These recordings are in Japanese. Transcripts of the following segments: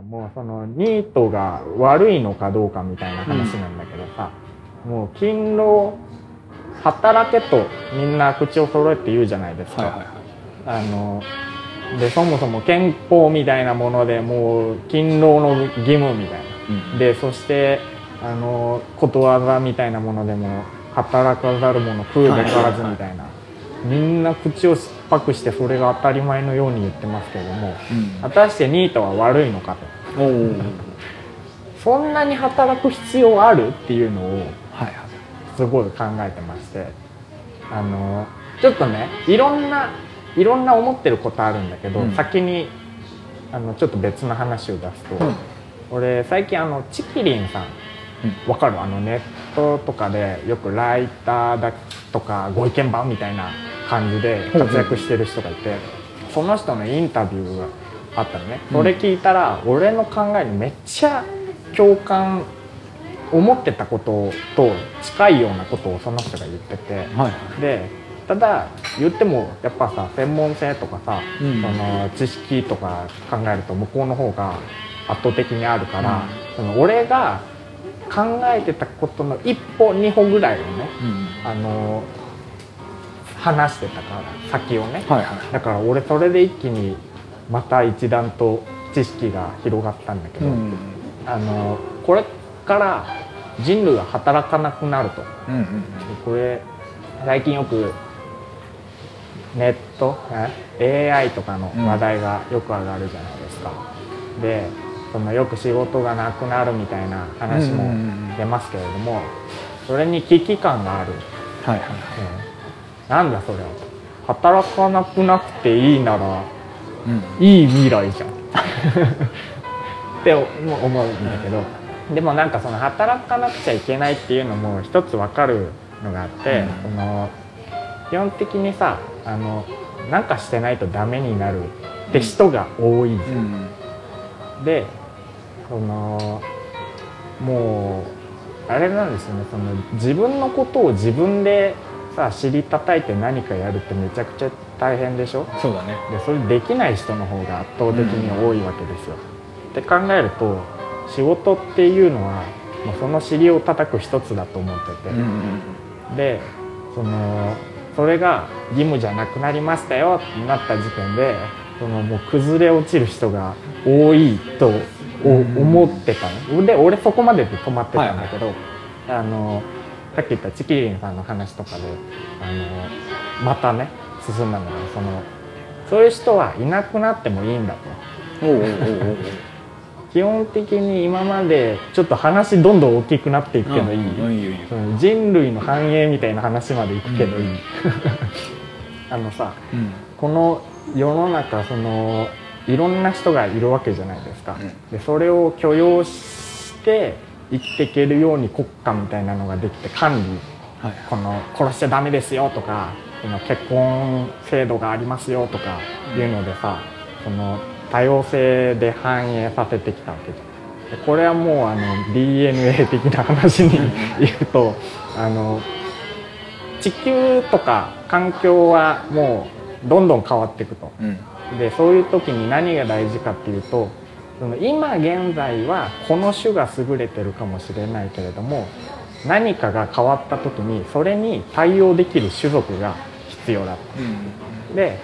もうそのニートが悪いのかどうかみたいな話なんだけどさ、もう勤労働けとみんな口を揃えて言うじゃないですか、はいはいはい。あのでそもそも憲法みたいなものでもう勤労の義務みたいな。でそしてあのことわざみたいなものでも働かざる者食うべからずみたいな、みんな口を酸っぱくしてそれが当たり前のように言ってますけれども果たしてニートは悪いのかと。そんなに働く必要あるっていうのをすごい考えてましてあのちょっとねいろんないろんな思ってることあるんだけど、うん。先にあのちょっと別の話を出すと、うん。俺最近あのチキリンさん。わかる？あのネットとかでよくライターだとかご意見番みたいな感じで活躍してる人がいて、その人のインタビューがあったのね、うん。それ聞いたら俺の考えにめっちゃ共感思ってたことと近いようなことをその人が言っててでただ言ってもやっぱさ専門性とかさ、うん。その知識とか考えると向こうの方が圧倒的にあるから、その俺が考えてたことの一歩二歩ぐらいをねうん。あの話してたから先をね。はいはい。だから俺それで一気にまた一段と知識が広がったんだけど、うん。あのこれから人類は働かなくなると。うんうんこれ最近よくネットえ？AI とかの話題がよく上がるじゃないですか、でそのよく仕事がなくなるみたいな話もうんうんうん出ますけれどもそれに危機感がある、はいはい。うんなんだそれ。は働かなくなくていいならうん。いい未来じゃん。って思うんだけど、でもなんかその働かなくちゃいけないっていうのも一つ分かるのがあって、うん。その基本的にさあのなんかしてないとダメになるって人が多いじゃん。うん。でそのもうあれなんですよね。その自分のことを自分でさ尻叩いて何かやるってめちゃくちゃ大変でしょ？そうだね。でそれできない人の方が圧倒的に多いわけですよ。って考えると仕事っていうのはもうその尻を叩く一つだと思ってて、うんうんでそのそれが義務じゃなくなりましたよってなった時点でそのもう崩れ落ちる人が多いと思ってたの。で俺そこまでで止まってたんだけど、あのさっき言ったチキリンさんの話とかであのまたね進んだのがそのそういう人はいなくなってもいいんだと。基本的に今までちょっと話どんどん大きくなっていくけどいい、うん人類の繁栄みたいな話までいくけどいい、うん。あのさうん。この世の中そのいろんな人がいるわけじゃないですか、うん。でそれを許容して生きていけるように国家みたいなのができて管理。はい。この殺しちゃダメですよとか結婚制度がありますよとかいうのでさその多様性で反映させてきたわけじゃん。でこれはもうあの DNA 的な話に 言うとあの地球とか環境はもうどんどん変わっていくと。うん。でそういう時に何が大事かっていうとその今現在はこの種が優れてるかもしれないけれども何かが変わった時にそれに対応できる種族が必要だと。うん。で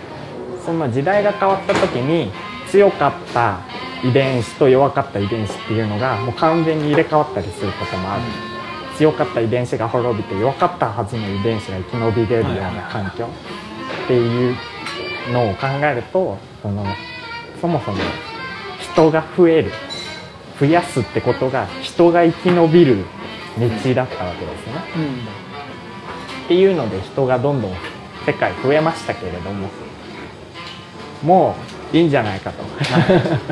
その時代が変わった時に強かった遺伝子と弱かった遺伝子っていうのがもう完全に入れ替わったりすることもある、強かった遺伝子が滅びて弱かったはずの遺伝子が生き延びれるような環境っていうのを考えるとそのそもそも人が増える。増やすってことが人が生き延びる道だったわけですね。っていうので人がどんどん世界増えましたけれどももういいんじゃないかと。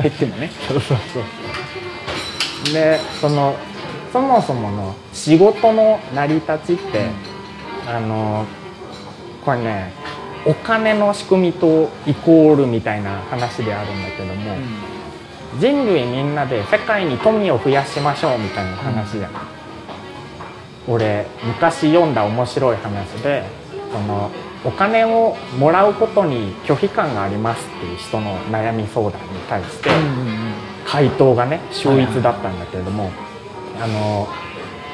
減ってもね。そうそうそう。でそのそもそもの仕事の成り立ちって、あのこれねお金の仕組みとイコールみたいな話であるんだけども、人類みんなで世界に富を増やしましょうみたいな話じゃん、俺昔読んだ面白い話でそのお金をもらうことに拒否感がありますっていう人の悩み相談に対して、回答がね秀逸だったんだけれども、あの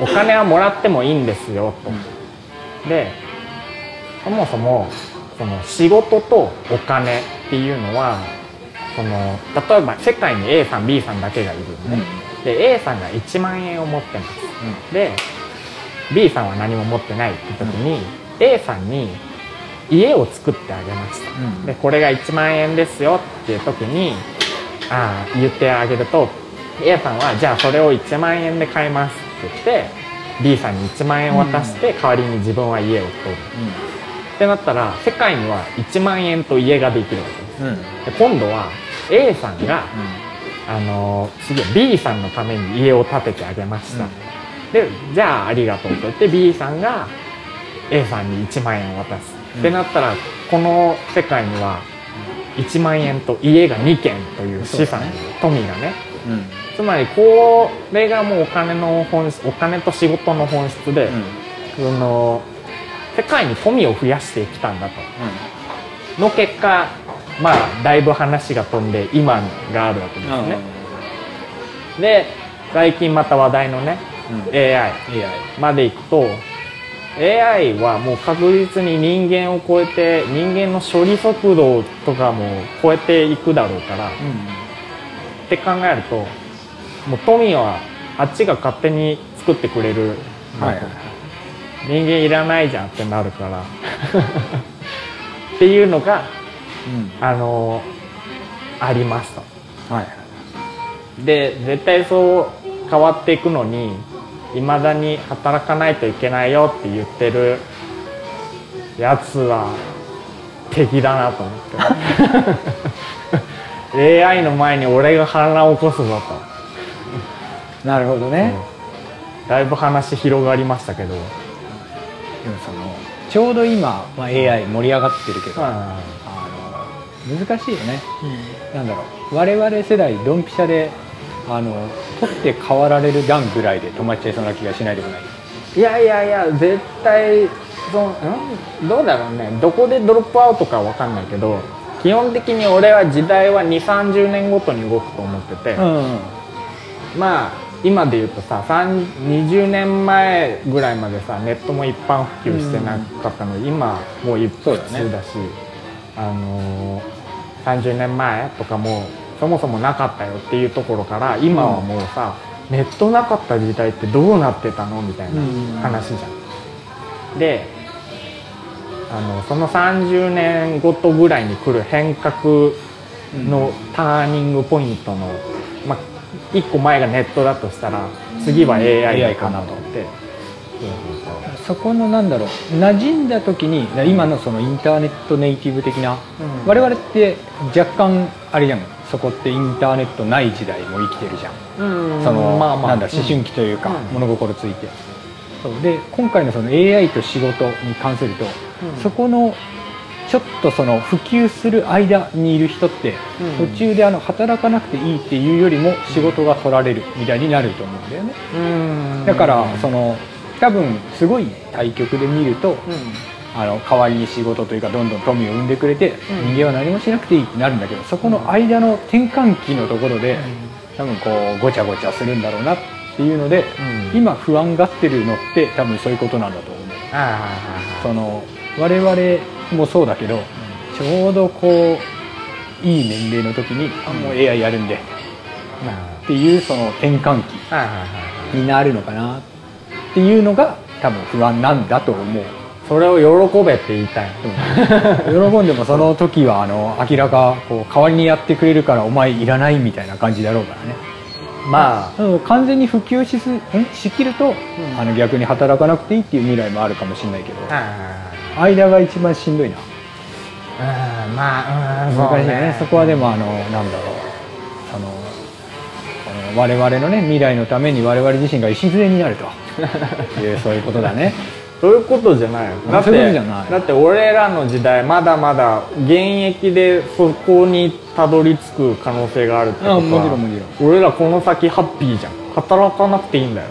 お金はもらってもいいんですよと。でそもそもその仕事とお金っていうのはその例えば世界に A さん B さんだけがいるのね、で A さんが1万円を持ってます。で B さんは何も持ってないって時に、A さんに家を作ってあげました、うん。でこれが1万円ですよっていう時にああ言ってあげると A さんはじゃあそれを1万円で買いますって言って B さんに1万円を渡して代わりに自分は家を取る、ってなったら世界には1万円と家ができるわけです。うんうん。で今度は A さんが、あの次は B さんのために家を建ててあげました、うん。でじゃあありがとうと言って B さんが A さんに1万円を渡す、うん。ってなったらこの世界には1万円と家が2軒という資産、ね。富がね。うん。つまりこれがもうお金の本質お金と仕事の本質で、その世界に富を増やしてきたんだと。の結果まあだいぶ話が飛んで今があるわけですね、で最近また話題のねうん。AI までいくと AI はもう確実に人間を超えて人間の処理速度とかも超えていくだろうからって考えるともう富はあっちが勝手に作ってくれる、はいはい人間いらないじゃんってなるから。っていうのがうんあのありますと。はいで絶対そう変わっていくのにいまだに働かないといけないよって言ってるやつは敵だなと思って。AI の前に俺が反乱を起こすぞなるほどと、ね、だいぶ話広がりましたけど、でもそのちょうど今、まあ、AI 盛り上がってるけど、あの難しいよね。なんだろう。我々世代ドンピシャであの取って変わられる段ぐらいで止まっちゃいそうな気がしないでもない。いやいやいや絶対そんん？どうだろうね。どこでドロップアウトかわかんないけど基本的に俺は時代は2 3 0年ごとに動くと思ってて、ん。まあ今で言うとさ3 20年前ぐらいまでさネットも一般普及してなかったのに、今もう一普通だしあのー30年前とかもそもそもなかったよっていうところから今はもうさ、ネットなかった時代ってどうなってたのみたいな話じゃん。であのその30年ごとぐらいに来る変革のターニングポイントの、まあ、1個前がネットだとしたら次は AI かなと思って、そこのなんだろう馴染んだ時に今のそのインターネットネイティブ的な、うん。我々って若干あれじゃん。そこってインターネットない時代も生きてるじゃん。うん。その、まあまあ。なんだ思春期というか、うん。物心ついて。そう。で今回のその AI と仕事に関すると、うん。そこのちょっとその普及する間にいる人って、うん。途中であの働かなくていいっていうよりも仕事が取られるみたいになると思うんだよね、うん。だからその多分すごい対局で見ると、うん。あの代わりに仕事というかどんどん富を生んでくれて、うん。人間は何もしなくていいってなるんだけどそこの間の転換期のところで、多分こうごちゃごちゃするんだろうなっていうので、うん。今不安がってるのって多分そういうことなんだと思う。あその我々もそうだけど、ちょうどこういい年齢の時に、あもう AI やるんでっていうその転換期になるのかなっていうのが多分不安なんだと思う。それを喜べって言いたい 喜んでもその時はあの明らかこう代わりにやってくれるからお前いらないみたいな感じだろうからね。まあ。うん完全に普及しすんしきると、ん。あの逆に働かなくていいっていう未来もあるかもしれないけどはいはいはい。間が一番しんどいな。うんまあうん難しいそうね。そこはでもあのなんだろう。その我々のね未来のために我々自身が礎になるというそういうことだね。そういうことじゃない。よだってだって俺らの時代まだまだ現役でそこにたどり着く可能性があるってことはあもちろんもちろ俺らこの先ハッピーじゃん。働かなくていいんだよ。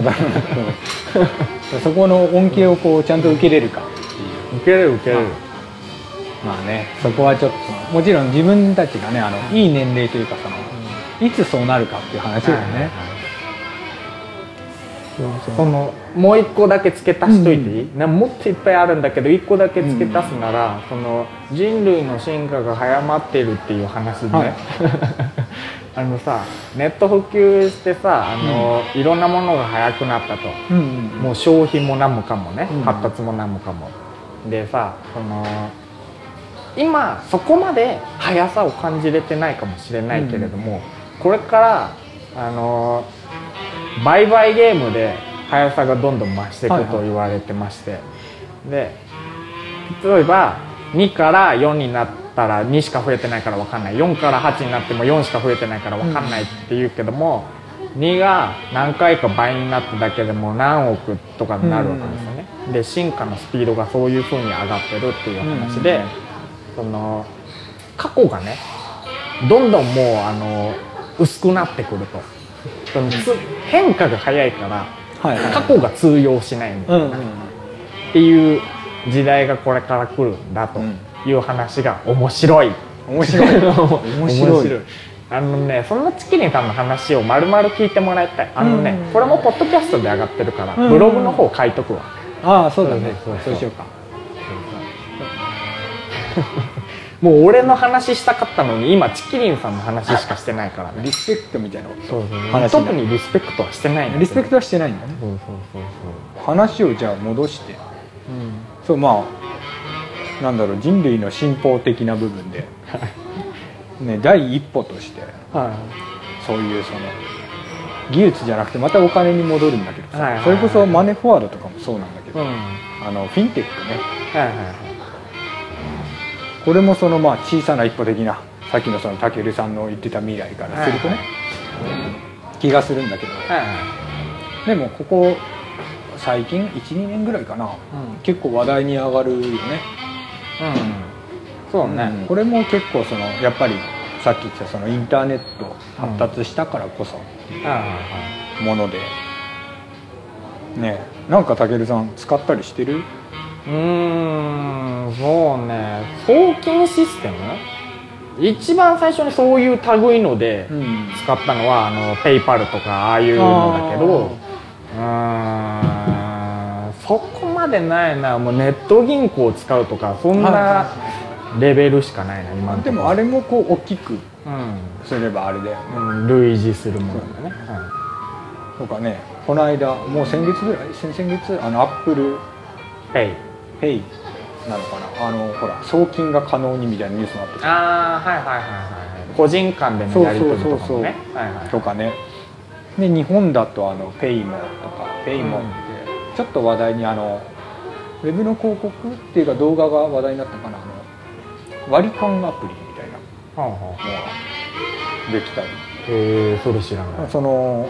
う そこの恩恵をこうちゃんと受けれるかっていう。受けれる受けれる、まあねそこはちょっと。もちろん自分たちがねあのいい年齢というかそのいつそうなるかっていう話だよね、そのもう一個だけ付け足しといていい、なもっといっぱいあるんだけど一個だけ付け足すなら、その人類の進化が早まってるっていう話で、はい。あのさネット普及してさあの、いろんなものが早くなったと、うんうんもう消費も何もかもね、うん。発達も何もかも。でさその今そこまで速さを感じれてないかもしれないけれども、これからあの売買ゲームで速さがどんどん増していくと言われてまして、で例えば2から4になったら2しか増えてないから分かんない。4から8になっても4しか増えてないから分かんないって言うけども、2が何回か倍になっただけでも何億とかになるわけですよね、で進化のスピードがそういうふうに上がってるっていう話で、その過去がねどんどんもうあの薄くなってくると。そのつ変化が早いからはいはい。過去が通用しないみたいな、うんうんっていう時代がこれから来るんだという話が面白い、面白い。面白い。あのねそんなチキリンさんの話を丸々聞いてもらいたい。あのね、うん。これもポッドキャストで上がってるから、うん。ブログの方書いとくわ。ああそうだね。そうしようか もう俺の話したかったのに今チキリンさんの話しかしてないからね。リスペクトみたいなこと。そうそう話にな特にリスペクトはしてないんだけどリスペクトはしてないんだね。そうそうそう。話をじゃあ戻して。そう、そうまあなんだろう人類の進歩的な部分で、ね、第一歩として。はそういうその技術じゃなくてまたお金に戻るんだけどさ、はいはいはい。それこそマネーフォワードとかもそうなんだけい、ど、うん、はいあのフィンテックね。はいはいこれもそのまあ小さな一歩的なさっきのそのたけるさんの言ってた未来からするとね、気がするんだけど。でもここ最近12年ぐらいかな、うん。結構話題に上がるよね。うんそうね、うん。これも結構そのやっぱりさっき言ったそのインターネット発達したからこそはいはいはい。もので、ね。なんかたけるさん使ったりしてる？うーんそうね。送金システム？一番最初にそういう類のでん。使ったのはあのペイパルとかああいうのだけどうーんそこまでないな。もうネット銀行を使うとかそんなレベルしかないな今でもあれもこう大きくうん、すればあれだよね。うん、類似するものだね、とかねこの間もう先月ぐらい？先々月？あのアップルうん、ペイペイなのかな？あのほら送金が可能にみたいなニュースもあったああはいはいはいはい個人間でのやり取りとかもね。はいはいとかね。で日本だとあのペイモとかペイモってちょっと話題にあのウェブの広告っていうか動画が話題になったかな？あの割り勘アプリみたいな。のができたり。へえそれ知らない。その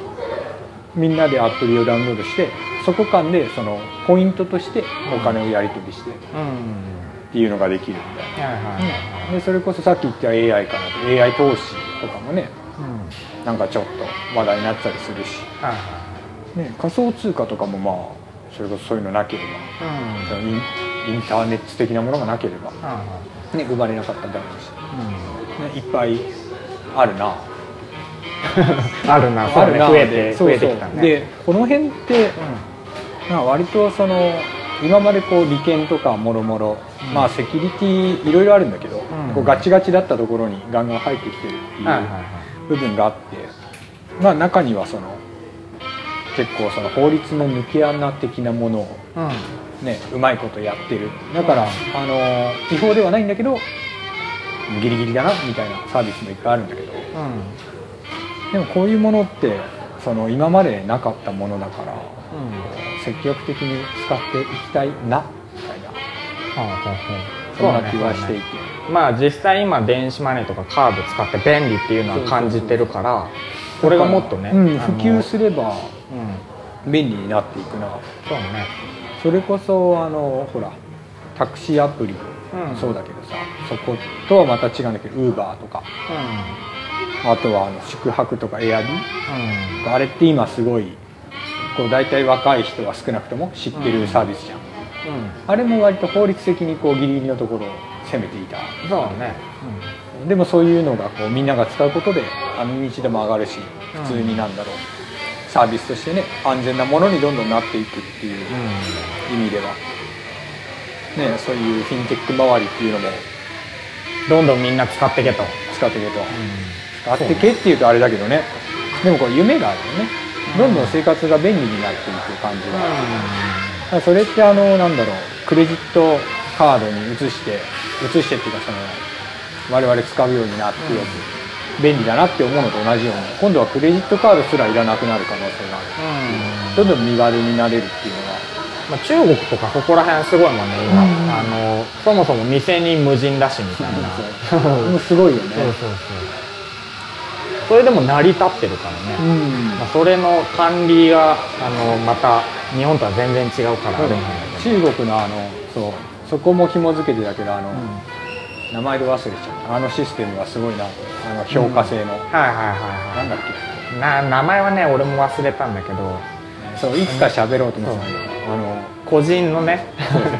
みんなでアプリをダウンロードしてそこ間でそのポイントとしてお金をやり取りしてっうんていうのができるみたいな。でそれこそさっき言った AI かな。と AI 投資とかもねうん。なんかちょっと話題になったりするし。ね、仮想通貨とかもまあそれこそそういうのなければ。うん。インインターネット的なものがなければ、ね、生まれなかっただろうし、うね、いっぱいあるな、ん あるな。そうね。増えて増えてきたね。でこの辺って、まあ、割とその今までこう利権とかもろもろうん。まあセキュリティいろいろあるんだけど、ん。こうガチガチだったところにガンガン入ってきてるっていう部分があって、まあ中にはその結構その法律の抜け穴的なものをうん。ね、うまいことやってる。だから、あのー違法ではないんだけどギリギリだなみたいなサービスもいっぱいあるんだけど。うん。でもこういうものってその今までなかったものだからうん積極的に使っていきたいなみたいな。そんな気はしていて、まあ実際今電子マネーとかカード使って便利っていうのは感じてるからこれがもっとね、うん、普及すればうん。便利になっていくな。そうね。それこそあのほらタクシーアプリうん。そうだけどさ、そことはまた違うんだけどウーバーとか。あとはあの宿泊とかエアビー。うん。あれって今すごいこう大体若い人は少なくとも知ってるサービスじゃん、うん。あれも割と法律的にこうギリギリのところを攻めていた。そうね、でもそういうのがこうみんなが使うことであの認知度も上がるし普通になんだろう、サービスとしてね安全なものにどんどんなっていくっていう意味では、ね、そういうフィンテック周りっていうのもどん。どんみんな使ってけと、使っていけと、使ってけっていうとあれだけどねでもこれ夢があるよねどんどん生活が便利になっていく感じが、それってあのなんだろう。クレジットカードに移して移してっていうかその我々使うようになってよく、便利だなって思うのと同じように今度はクレジットカードすらいらなくなる可能性がある、どんどん身軽になれるっていうのが。まあ、中国とかここら辺すごいもんね今、うん。あのそもそも店に無人だしみたいな。すごいよね。そうそうそうそれでも成り立ってるからね、うん。まあ、それの管理があのまた日本とは全然違うからあれなんだけど。中国のあのそうそこも紐付けてだけどあの、名前で忘れちゃった。あのシステムがすごいな。あの評価制の、はいはいはいはなんだっいな名前はね俺も忘れたんだけど。けそういつか喋ろうと思ってたんだけど。あの個人のね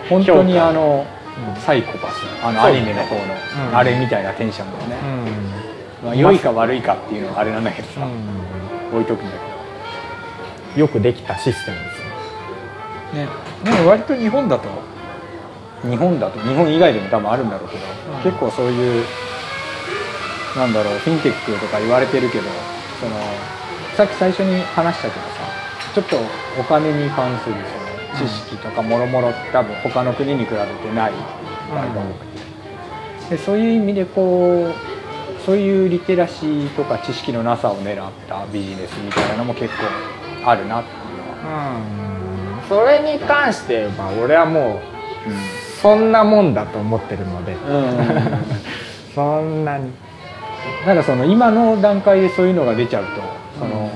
本当にあの、うん。サイコパス。あのアニメの方の、うん。あれみたいなテンションだよね、まあ、良いか悪いかっていうのはあれなんだけどさ、う置いとくんだん、よくできたシステムですね。けどねでも割と日本だと。日本だと。日本以外でも多分あるんだろうけど、うん。結構そういうなんだろうフィンテックとか言われてるけどそのさっき最初に話したけどさちょっとお金に関するその知識とかもろもろ多分他の国に比べてない場合が多くて。でそういう意味でこうそういうリテラシーとか知識のなさを狙ったビジネスみたいなのも結構あるなっていうのは、うん。それに関して言えば俺はもうそんなもんだと思ってるので。うん。そんなに。ただその今の段階でそういうのが出ちゃうとその、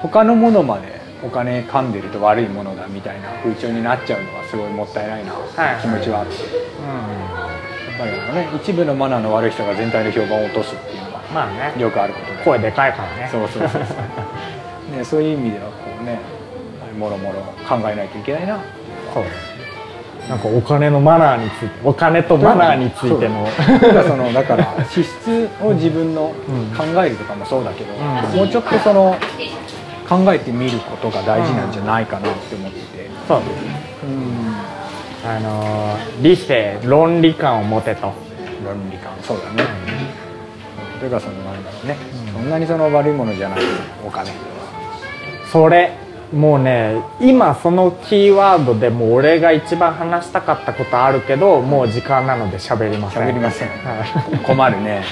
他のものまでお金噛んでると悪いものだみたいな風潮になっちゃうのはすごいもったいないな気持ちはあって、やっぱりあのね一部のマナーの悪い人が全体の評判を落とすっていうのはまあね。よくあることで声でかいからね。そうそうそうそう。ねそういう意味ではこうねもろもろ考えないといけないな。そう。なんかお金のマナーについてお金とマナーについての。そう。だそのだから資質を自分の考えるとかもそうだけど、うん。もうちょっとその考えてみることが大事なんじゃないかなって思ってて、そううん、あのー理性論理観を持てと。論理観そうだね、というかそのなんだろうね、そんなにその悪いものじゃないお金。それもうね今そのキーワードでもう俺が一番話したかったことあるけどもう時間なので喋りません。喋りません。はい。困るね。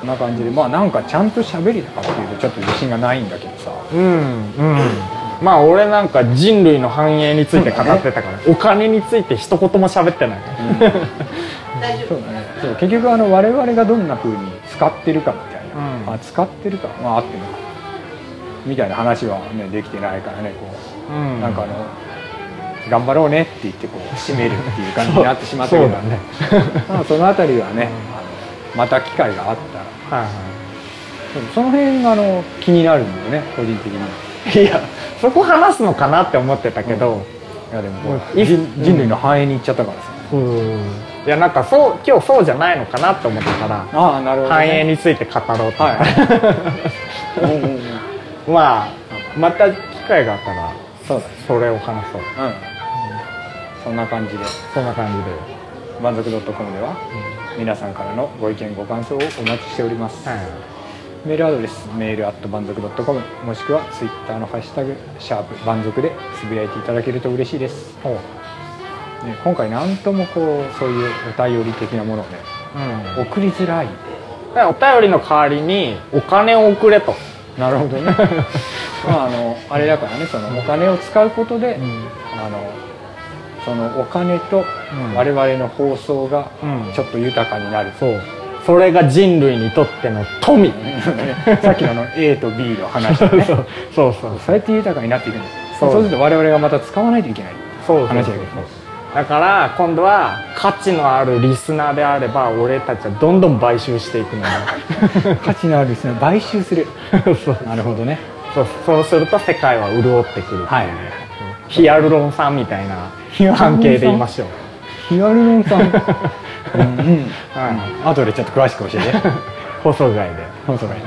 こんな感じで。まあなんかちゃんと喋りたかっていうとちょっと自信がないんだけどさ。うんうんまあ俺なんか人類の繁栄について語ってたから、お金について一言も喋ってない、そうだねそう結局あの我々がどんな風に使ってるかみたいな、うん。あ使ってるかまああってもみたいな話はねできてないからねこう、うん。なんかあの頑張ろうねって言ってこう締めるっていう感じになってしまったけど。ね。まあそのあたりはね、あのまた機会があったら。はいはそうその辺があの気になるんだよね個人的にいいやそこ話すのかなって思ってたけど、いやでも人類の繁栄に行っちゃったからさ、うん。いやなんかそう今日そうじゃないのかなって思ってたらああなるほど、ね、繁栄について語ろうと、はい。まあまた機会があったらそうそれを話そう。うん。そんな感じで。そんな感じで、満足 .com では皆さんからのご意見ご感想をお待ちしております、はいメールアドレスメールアット満足 .com もしくはツイッターのハッシュタグシャープ満足でつぶやいていただけると嬉しいです、ね、今回なんともこうそういうお便り的なものをねうん。送りづらい。お便りの代わりにお金を送れと、なるほどね。まああのあれだからねそのお金を使うことで、あのそのお金とうん。我々の放送がうん。ちょっと豊かになる、そうそれが人類にとっての富。さっきのあの A と B の話でね。そうそうそうそう。やって豊かになっていくんですそそう。うすると我々がまた使わないといけない。そう話だけどねだから今度は価値のあるリスナーであれば俺たちはどんどん買収していくので 価値のあるですね買収する。そうなるほどね。そうそうすると世界は潤ってくる。はいヒアルロン酸みたいな関係で言いましょう。ヒアルロン酸？うんうん。はい。後でちょっと詳しく教えて。放送外で。本当だよ